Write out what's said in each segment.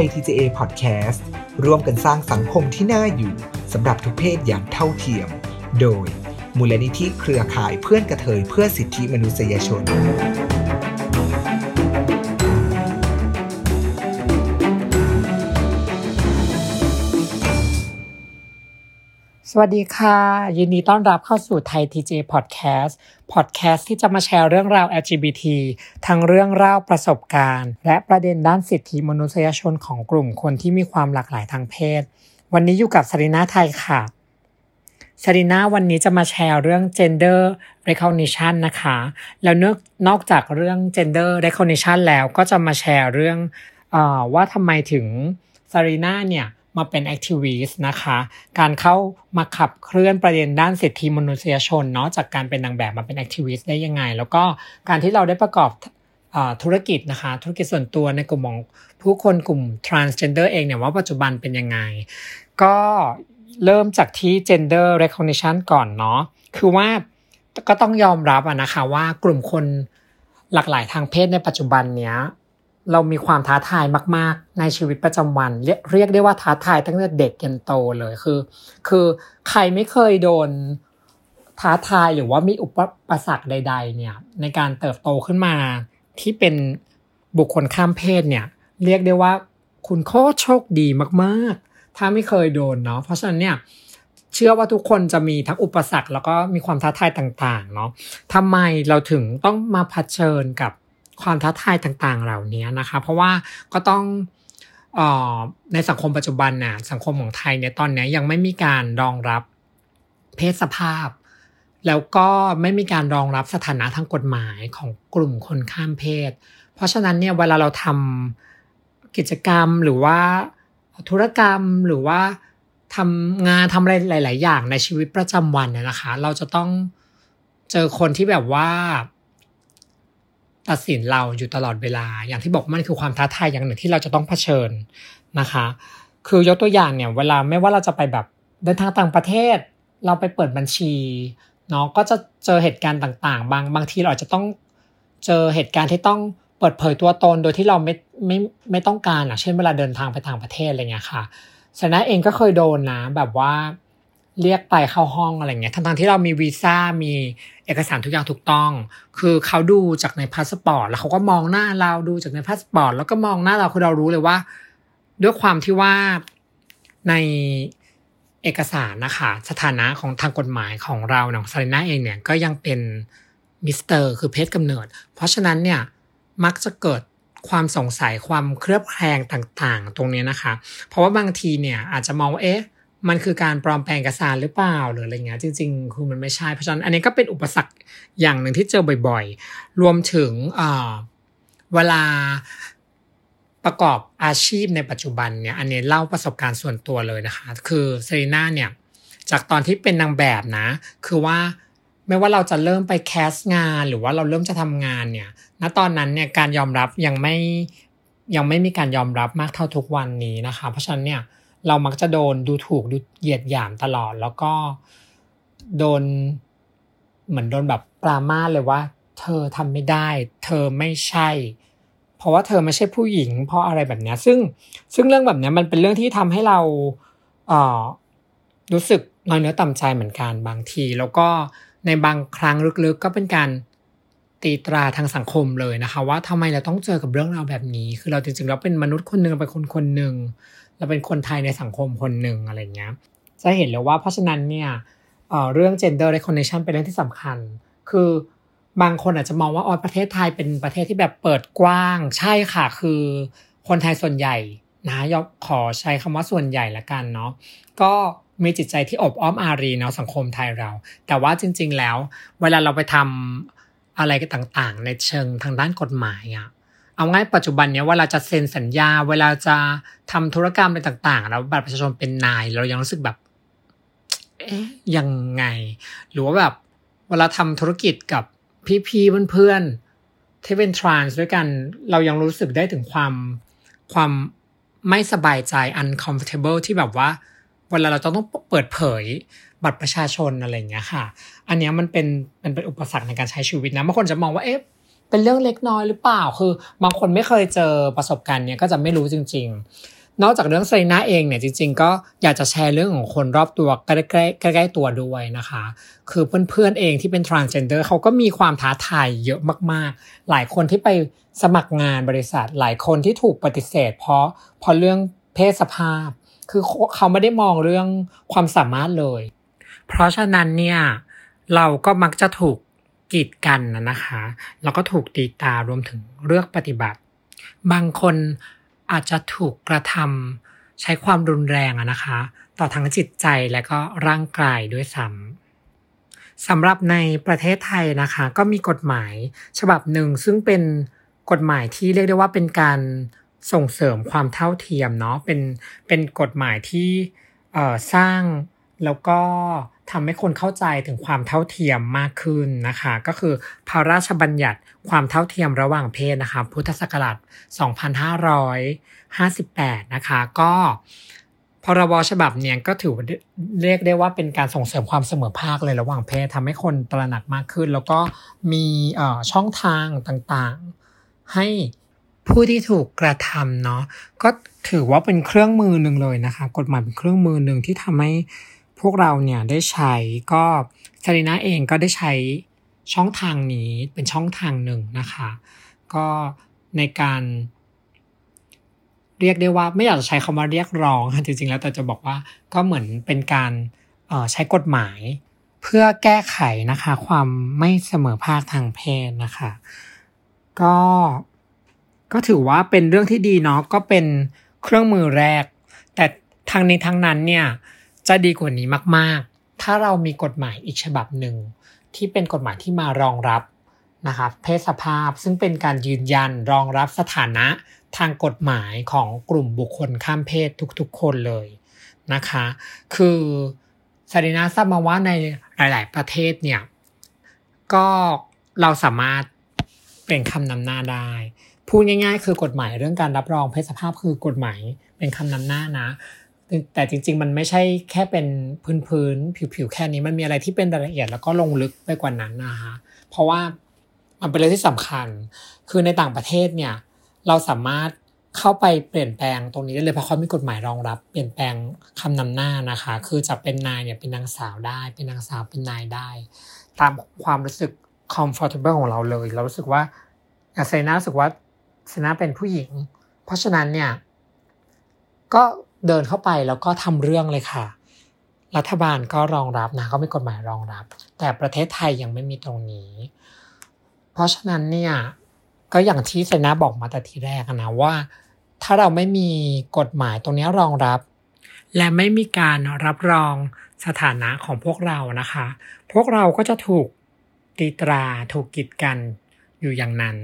ย TJA Podcast ร่วมกันสร้างสังคมที่น่าอยู่สำหรับทุกเพศอย่างเท่าเทียม โดยมูลนิธิเครือข่ายเพื่อนกระเทยเพื่อสิทธิมนุษยชน วัสดีค่ะ ยินดีต้อนรับเข้าสู่ไทย TJ Podcast Podcast ที่จะมาแชร์เรื่องราว LGBT ทั้งเรื่องเล่าประสบการณ์ และประเด็นด้านสิทธิมนุษยชนของกลุ่มคนที่มีความหลากหลายทางเพศ วันนี้อยู่กับซาริน่าไทยค่ะซาริน่าวันนี้จะมาแชร์เรื่อง gender recognition นะคะ แล้วนอกนอกจากเรื่อง gender recognition แล้วก็จะมาแชร์เรื่องอว่าทำไมถึงซาริน่าเนี่ย มาเป็น activist นะคะ การเข้ามาขับเคลื่อนประเด็นด้านสิทธิมนุษยชนเนาะจากการเป็นนางแบบมาเป็น activist ได้ยังไง แล้วก็การที่เราได้ประกอบธุรกิจนะคะ ธุรกิจส่วนตัวในกลุ่มของผู้คนกลุ่ม transgender เองเนี่ยว่าปัจจุบันเป็นยังไง ก็เริ่มจากที่ gender recognition ก่อนเนาะคือว่าก็ต้องยอมรับอะนะคะว่ากลุ่มคนหลากหลายทางเพศในปัจจุบันเนี้ย เรามีความท้าทายมาก ๆ ในชีวิตประจำวัน เรียกเรียกได้ว่าท้าทายตั้งแต่เด็กยันโตเลยคือ คือใครไม่เคยโดนท้าทายหรือว่ามีอุปสรรคใด ๆ เนี่ย ในการเติบโตขึ้นมาที่เป็นบุคคลข้ามเพศเนี่ย เรียกได้ว่าคุณโคตรโชคดีมากๆ ถ้าไม่เคยโดนเนาะเพราะฉะนั้นเนี่ยเชื่อว่าทุกคนจะมีทั้งอุปสรรคแล้วก็มีความท้าทายต่าง ๆ เนาะทำไมเราถึงต้องมาเผชิญกับ ความท้าทายต่างๆ เหล่านี้นะคะ เพราะว่าก็ต้องออในสังคมปัจจุบันน่ะสังคมของไทยเนี่ยตอนนี้ยังไม่มีการรองรับเพศสภาพ แล้วก็ไม่มีการรองรับสถานะทางกฎหมายของกลุ่มคนข้ามเพศ เพราะฉะนั้นเนี่ยเวลาเราทำกิจกรรมหรือว่าธุรกรรมหรือว่าทำงานทำอะไรหลาย ๆ อย่างในชีวิตประจำวันนะคะ เราจะต้องเจอคนที่แบบว่า ตัดสินเราอยู่ตลอดเวลา อย่างที่บอกมันคือความท้าทายอย่างหนึ่งที่เราจะต้องเผชิญนะคะ คือยกตัวอย่างเนี่ยเวลาไม่ว่าเราจะไปแบบเดินทางต่างประเทศ เราไปเปิดบัญชีเนาะก็จะเจอเหตุการณ์ต่าง ๆ บางบางทีเราอาจจะต้องเจอเหตุการณ์ที่ต้องเปิดเผยตัวตนโดยที่เราไม่ไม่ไม่ต้องการอะเช่นเวลาเดินทางไปต่างประเทศอะไรเงี้ยค่ะซาริน่าเองก็เคยโดนนะแบบว่า เรียกไปเข้าห้องอะไรเงี้ยทั้งๆที่เรามีวีซ่ามีเอกสารทุกอย่างถูกต้อง คือเขาดูจากในพาสปอร์ตแล้วเขาก็มองหน้าเราดูจากในพาสปอร์ตแล้วก็มองหน้าเราคือเรารู้เลยว่า ด้วยความที่ว่าในเอกสารนะคะสถานะของทางกฎหมายของเราของซาริน่าเองเนี่ยก็ยังเป็นมิสเตอร์คือเพศกำเนิด เพราะฉะนั้นเนี่ยมักจะเกิดความสงสัยความเคลือบแคลงต่างๆ ตรงนี้นะคะ เพราะว่าบางทีเนี่ยอาจจะมองว่าเอ๊ะ มันคือการปลอมแปลงเอกสารหรือเปล่าหรืออะไรเงี้ยจริงๆคือมันไม่ใช่เพราะฉะนั้นอันนี้ก็เป็นอุปสรรคอย่างหนึ่งที่เจอบ่อยๆ รวมถึงเวลาประกอบอาชีพในปัจจุบันเนี่ยอันนี้เล่าประสบการณ์ส่วนตัวเลยนะคะ คือเซรีน่าเนี่ยจากตอนที่เป็นนางแบบนะ คือว่าไม่ว่าเราจะเริ่มไปแคสงานหรือว่าเราเริ่มจะทำงานเนี่ยณตอนนั้นเนี่ยการยอมรับยังไม่ยังไม่มีการยอมรับมากเท่าทุกวันนี้นะคะ เพราะฉะนั้นเนี่ย เรามักจะโดนดูถูกดูเหยียดหยามตลอด แล้วก็โดนเหมือนโดนแบบปรามาเลยว่า เธอทำไม่ได้ เธอไม่ใช่ เพราะว่าเธอไม่ใช่ผู้หญิง เพราะอะไรแบบนี้ซึ่งซึ่งเรื่องแบบนี้มันเป็นเรื่องที่ทำให้เราเอ่อรู้สึกน้อยเนื้อต่ำใจเหมือนกันบางที แล้วก็ในบางครั้งลึกๆ ก็เป็นการตีตราทางสังคมเลยนะคะ ว่าทำไมเราต้องเจอกับเรื่องราวแบบนี้ คือเราจริงๆเราเป็นมนุษย์คนหนึ่งเป็นคนคนหนึ่ง เราเป็นคนไทยในสังคมคนหนึ่งอะไรเงี้ยจะเห็นเลยว่าเพราะฉะนั้นเนี่ยเรื่อง gender recognition เป็นเรื่องที่สำคัญ คือบางคนอาจจะมองว่าอ๋อประเทศไทยเป็นประเทศที่แบบเปิดกว้าง ใช่ค่ะ คือคนไทยส่วนใหญ่นะยกขอใช้คำว่าส่วนใหญ่ละกันเนาะก็มีจิตใจที่อบอ้อมอารีเนาะสังคมไทยเรา แต่ว่าจริง ๆ แล้ว เวลาเราไปทำอะไรต่างๆ ในเชิงทางด้านกฎหมายอะ เอาง่ายปัจจุบันเนี้ยเวลาจะเซ็นสัญญา เวลาจะทำธุรกรรมอะไรต่าง ๆ แล้วบัตรประชาชนเป็นนาย เรายังรู้สึกแบบ เอ๊ยยังไง หรือว่าแบบ เวลาทำธุรกิจกับพี่ๆเพื่อนๆที่เป็นทรานส์ด้วยกัน เรายังรู้สึกได้ถึงความความไม่สบายใจ uncomfortable ที่แบบว่า เวลาเราต้องเปิดเผยบัตรประชาชนอะไรอย่างเงี้ยค่ะ อันนี้มันเป็นมันเป็นอุปสรรคในการใช้ชีวิตนะบางคนจะมองว่าเอ๊ะ เป็นเรื่องเล็กน้อยหรือเปล่า คือบางคนไม่เคยเจอประสบการณ์เนี้ยก็จะไม่รู้จริง ๆ นอกจากเรื่องไซน่าเองเนี่ยจริง ๆ ก็อยากจะแชร์เรื่องของคนรอบตัวใกล้ๆใกล้ๆตัวด้วยนะคะ คือเพื่อนๆเองที่เป็น transgender เขาก็มีความท้าทายเยอะมากๆ หลายคนที่ไปสมัครงานบริษัท หลายคนที่ถูกปฏิเสธ เพราะเพราะเรื่องเพศสภาพ คือเขาไม่ได้มองเรื่องความสามารถเลย เพราะฉะนั้นเนี่ยเราก็มักจะถูก กีดกันนะคะ แล้วก็ถูกตีตารวมถึงเลือกปฏิบัติ บางคนอาจจะถูกกระทำใช้ความรุนแรงนะคะ ต่อทั้งจิตใจและก็ร่างกายด้วยซ้ำสำหรับในประเทศไทยนะคะ ก็มีกฎหมายฉบับหนึ่งซึ่งเป็นกฎหมายที่เรียกได้ว่าเป็นการส่งเสริมความเท่าเทียมเนาะเป็นเป็นกฎหมายที่สร้างแล้วก็ ทำให้คนเข้าใจถึงความเท่าเทียมมากขึ้นนะคะ ก็คือพระราชบัญญัติความเท่าเทียมระหว่างเพศนะคะ พุทธศักราช 2558 นะคะ ก็พรบฉบับเนี่ยก็ถือเรียกได้ว่าเป็นการส่งเสริมความเสมอภาคเลยระหว่างเพศทำให้คนตระหนักมากขึ้น แล้วก็มีช่องทางต่างๆ ให้ผู้ที่ถูกกระทำเนาะก็ถือว่าเป็นเครื่องมือหนึ่งเลยนะคะ กฎหมายเป็นเครื่องมือหนึ่งที่ทำให้ พวกเราเนี่ยได้ใช้ก็ซารีนาเองก็ได้ใช้ช่องทางนี้เป็นช่องทางหนึ่งนะคะก็ในการเรียกได้ว่าไม่อยากจะใช้คำว่าเรียกร้องจริงๆแล้วแต่จะบอกว่าก็เหมือนเป็นการใช้กฎหมาย เพื่อแก้ไขนะคะความไม่เสมอภาคทางเพศนะคะก็ก็ถือว่าเป็นเรื่องที่ดีเนาะก็เป็นเครื่องมือแรก แต่ทางนี้ทางนั้นเนี่ย จะดีกว่านี้มาก ๆ ถ้าเรามีกฎหมายอีกฉบับหนึ่ง ที่เป็นกฎหมายที่มารองรับนะครับเพศสภาพซึ่งเป็นการยืนยันรองรับสถานะทางกฎหมายของกลุ่มบุคคลข้ามเพศทุกๆ คนเลยนะคะ คือซารินาทราบมาว่าในหลาย ๆ ประเทศเนี่ย ก็เราสามารถเป็นคำนำหน้าได้ พูดง่าย ๆ คือกฎหมายเรื่องการรับรองเพศสภาพคือกฎหมายเป็นคำนำหน้านะ แต่จริง ๆ มันไม่ใช่แค่เป็นพื้นๆผิวๆแค่นี้มันมีอะไรที่เป็นรายละเอียดแล้วก็ลงลึกไปกว่านั้นนะคะเพราะว่ามันเป็นเรื่องที่สำคัญ คือในต่างประเทศเนี่ยเราสามารถเข้าไปเปลี่ยนแปลงตรงนี้ได้เลยเพราะเขามีกฎหมายรองรับ เปลี่ยนแปลงคำนำหน้านะคะ คือจะเป็นนายเนี่ยเป็นนางสาวได้ เป็นนางสาวเป็นนายได้ ตามความรู้สึก comfortable ของเราเลย เรารู้สึกว่าเซนารู้สึกว่าเซนาเป็นผู้หญิง เพราะฉะนั้นเนี่ยก็ เดินเข้าไปแล้วก็ทำเรื่องเลยค่ะ รัฐบาลก็รองรับนะก็มีกฎหมายรองรับ แต่ประเทศไทยยังไม่มีตรงนี้ เพราะฉะนั้นเนี่ยก็อย่างที่เซนาบอกมาแต่ทีแรกนะว่า ถ้าเราไม่มีกฎหมายตรงนี้รองรับ และไม่มีการรับรองสถานะของพวกเรานะคะ พวกเราก็จะถูกตีตราถูกกีดกันอยู่อย่างนั้น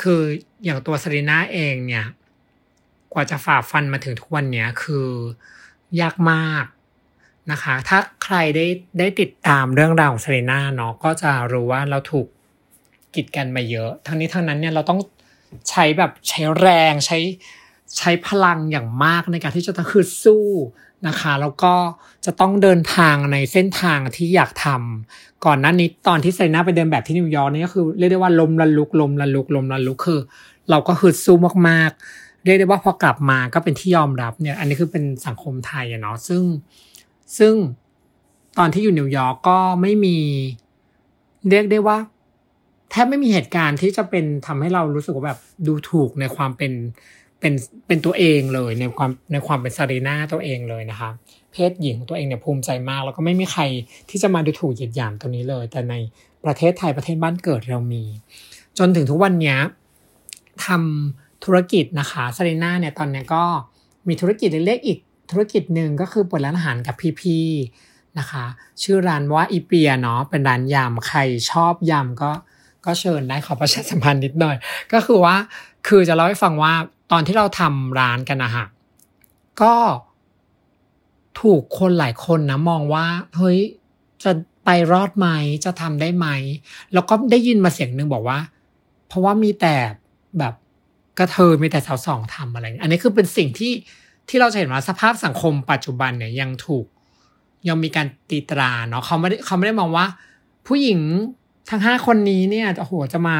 คืออย่างตัวซารีนาเองเนี่ย กว่าจะฝ่าฟันมาถึงทุกวันนี้คือยากมากนะคะ ถ้าใครได้ได้ติดตามเรื่องราวของเซเรน่าเนาะก็จะรู้ว่าเราถูกกีดกันมาเยอะ ทั้งนี้ทั้งนั้นเนี่ยเราต้องใช้แบบใช้แรงใช้ใช้พลังอย่างมากในการที่จะต้องคือสู้นะคะ แล้วก็จะต้องเดินทางในเส้นทางที่อยากทำก่อนหน้านี้ตอนที่เซน่าไปเดินแบบที่นิวยอร์กนี่ก็คือเรียกได้ว่าลมละลุกลมละลุกลมละลุกคือ เราก็คือสู้มากๆ เรียกได้ว่าพอกลับมาก็เป็นที่ยอมรับเนี่ย อันนี้คือเป็นสังคมไทยอะเนาะซึ่งซึ่งตอนที่อยู่นิวยอร์กก็ไม่มี เรียกได้ว่าแทบไม่มีเหตุการณ์ที่จะเป็นทำให้เรารู้สึกว่าแบบดูถูกในความเป็นเป็นเป็นตัวเองเลยในความในความเป็นซารีนาตัวเองเลยนะคะ เพศหญิงตัวเองเนี่ยภูมิใจมาก แล้วก็ไม่มีใครที่จะมาดูถูกเหยียดหยามตรงนี้เลย แต่ในประเทศไทยประเทศบ้านเกิดเรามี จนถึงทุกวันนี้ทำ ธุรกิจนะคะซารีนาเนี่ยตอนนี้ก็มีธุรกิจเล็กๆอีกธุรกิจหนึ่งก็คือเปิดร้านอาหารกับพี่ๆนะคะ ชื่อร้านว่าอีเปียเนาะเป็นร้านยำใครชอบยำก็ก็เชิญได้ขอประชาสัมพันธ์นิดหน่อย ก็คือว่าคือจะเล่าให้ฟังว่าตอนที่เราทำร้านกันนะฮะก็ถูกคนหลายคนนะมองว่าเฮ้ยจะไปรอดไหมจะทำได้ไหม แล้วก็ได้ยินมาเสียงหนึ่งบอกว่า เพราะว่ามีแต่แบบ กระเทยมีแต่สาวสองทำอะไร อันนี้คือเป็นสิ่งที่ที่เราจะเห็นว่าสภาพสังคมปัจจุบันเนี่ยยังถูก ยังมีการตีตราเนาะเขาไม่ได้เขาไม่ได้มองว่า ผู้หญิงทั้งห้าคนนี้เนี่ยโอ้โหจะมา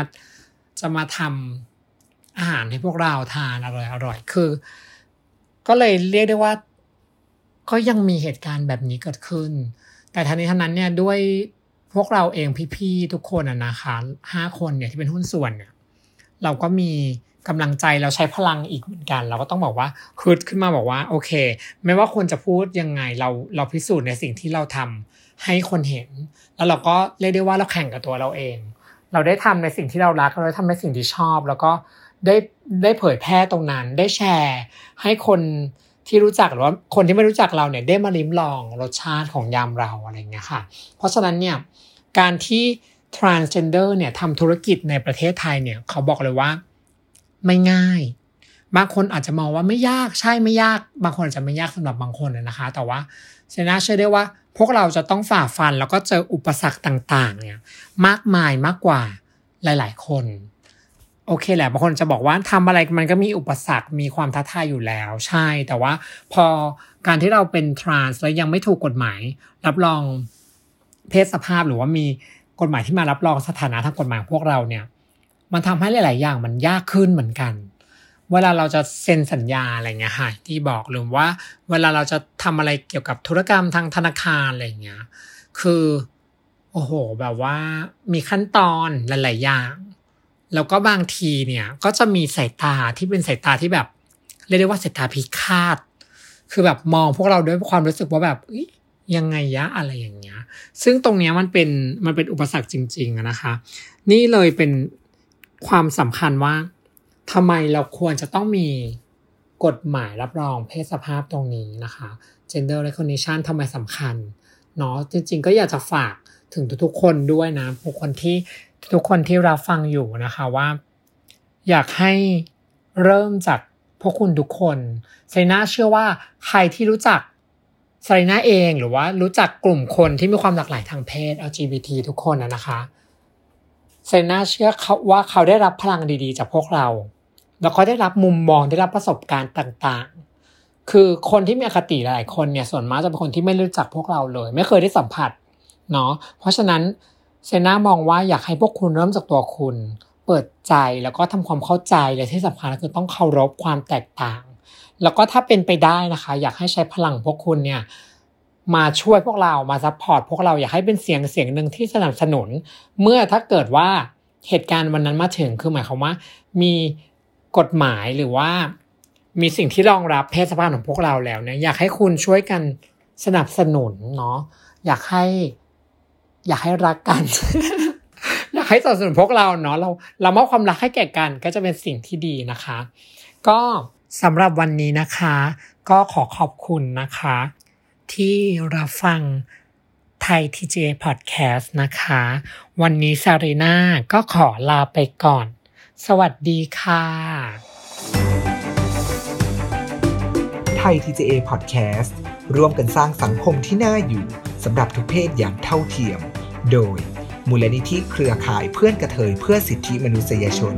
จะมาทำอาหารให้พวกเราทานอร่อยอร่อยคือ ก็เลยเรียกได้ว่า ก็ยังมีเหตุการณ์แบบนี้เกิดขึ้น แต่ทันนี้ทันนั้นเนี่ยด้วยพวกเราเองพี่ๆทุกคนอะนะคะห้าคนเนี่ยที่เป็นหุ้นส่วนเนี่ย เราก็มี กำลังใจเราใช้พลังอีกเหมือนกัน เราก็ต้องบอกว่าคืดขึ้นมาบอกว่าโอเค ไม่ว่าคนจะพูดยังไงเราเราพิสูจน์ในสิ่งที่เราทำให้คนเห็น แล้วเราก็เรียกได้ว่าเราแข่งกับตัวเราเอง เราได้ทำในสิ่งที่เรารักเราได้ทำในสิ่งที่ชอบ แล้วก็ได้ได้เผยแพร่ตรงนั้น ได้แชร์ ให้คนที่รู้จักหรือว่าคนที่ไม่รู้จักเราเนี่ยได้มาลิ้มลองรสชาติของยำเราอะไรเงี้ยค่ะ เพราะฉะนั้นเนี่ยการที่ transgender เนี่ยทำธุรกิจในประเทศไทยเนี่ยเขาบอกเลยว่า ไม่ง่าย บางคนอาจจะมองว่าไม่ยากใช่ไม่ยาก บางคนอาจจะไม่ยากสำหรับบางคนนะคะ แต่ว่าเซนาเชื่อได้ว่าพวกเราจะต้องฝ่าฟันแล้วก็เจออุปสรรคต่างๆ เนี่ย มากมายมากกว่าหลาย ๆ คน โอเคแหละบางคนจะบอกว่าทำอะไรมันก็มีอุปสรรคมีความท้าทายอยู่แล้ว ใช่ แต่ว่าพอการที่เราเป็นทรานส์แล้วยังไม่ถูกกฎหมาย รับรองเพศสภาพหรือว่ามีกฎหมายที่มารับรองสถานะทางกฎหมายพวกเราเนี่ย มันทำให้หลาย ๆ อย่างมันยากขึ้นเหมือนกัน เวลาเราจะเซ็นสัญญาอะไรเงี้ยค่ะที่บอกหรือว่า เวลาเราจะทำอะไรเกี่ยวกับธุรกรรมทางธนาคารอะไรเงี้ย คือโอ้โห แบบว่ามีขั้นตอนหลาย ๆ อย่าง แล้วก็บางทีเนี่ยก็จะมีสายตาที่เป็นสายตาที่แบบ เรียกได้ว่าสายตาพิฆาต คือแบบมองพวกเราด้วยความรู้สึกว่าแบบยังไงยะอะไรอย่างเงี้ย ซึ่งตรงเนี้ยมันเป็นมันเป็นอุปสรรคจริง ๆนะคะ นี่เลยเป็น ความสำคัญว่าทำไมเราควรจะต้องมีกฎหมายรับรองเพศสภาพตรงนี้นะคะ gender recognition ทำไมสำคัญเนาะจริงๆ ก็อยากจะฝากถึงทุกๆคนด้วยนะทุกคนที่ทุกคนที่เรับฟังอยู่นะคะว่า อยากให้เริ่มจากพวกคุณทุกคนไซน่าเชื่อว่าใครที่รู้จักไซน่าเองหรือว่ารู้จักกลุ่มคนที่มีความหลากหลายทางเพศ LGBT ทุกคนนะคะ เซนาเชื่อเขาว่าเขาได้รับพลังดีๆ จากพวกเรา แล้วก็ได้รับมุมมองได้รับประสบการณ์ต่างๆ คือคนที่มีอคติหลายคนเนี่ยส่วนมากจะเป็นคนที่ไม่รู้จักพวกเราเลย ไม่เคยได้สัมผัสเนาะเพราะฉะนั้นเซนามองว่าอยากให้พวกคุณเริ่มจากตัวคุณ เปิดใจแล้วก็ทำความเข้าใจและที่สำคัญก็คือต้องเคารพความแตกต่าง แล้วก็ถ้าเป็นไปได้นะคะ อยากให้ใช้พลังพวกคุณเนี่ย มาช่วยพวกเรามา support พวกเราอยากให้เป็นเสียงเสียงหนึ่งที่สนับสนุน เมื่อถ้าเกิดว่าเหตุการณ์วันนั้นมาถึงคือหมายความว่า มีกฎหมายหรือว่า มีสิ่งที่รองรับเพศสภาพของพวกเราแล้วเนี่ยอยากให้คุณช่วยกันสนับสนุนเนาะอยากให้ อยากให้รักกัน อยากให้สนับสนุนพวกเราเนาะเราเรามอบความรักให้แก่กันก็จะเป็นสิ่งที่ดีนะคะ ก็สำหรับวันนี้นะคะ ก็ขอขอบคุณนะคะ ที่รับฟังไทยทีเจพอดแคสต์นะคะ วันนี้ซารีนาก็ขอลาไปก่อน สวัสดีค่ะไทย TGA Podcast ร่วมกันสร้างสังคมที่น่าอยู่สำหรับทุกเพศอย่างเท่าเทียม โดยมูลนิธิเครือข่ายเพื่อนกระเทยเพื่อสิทธิมนุษยชน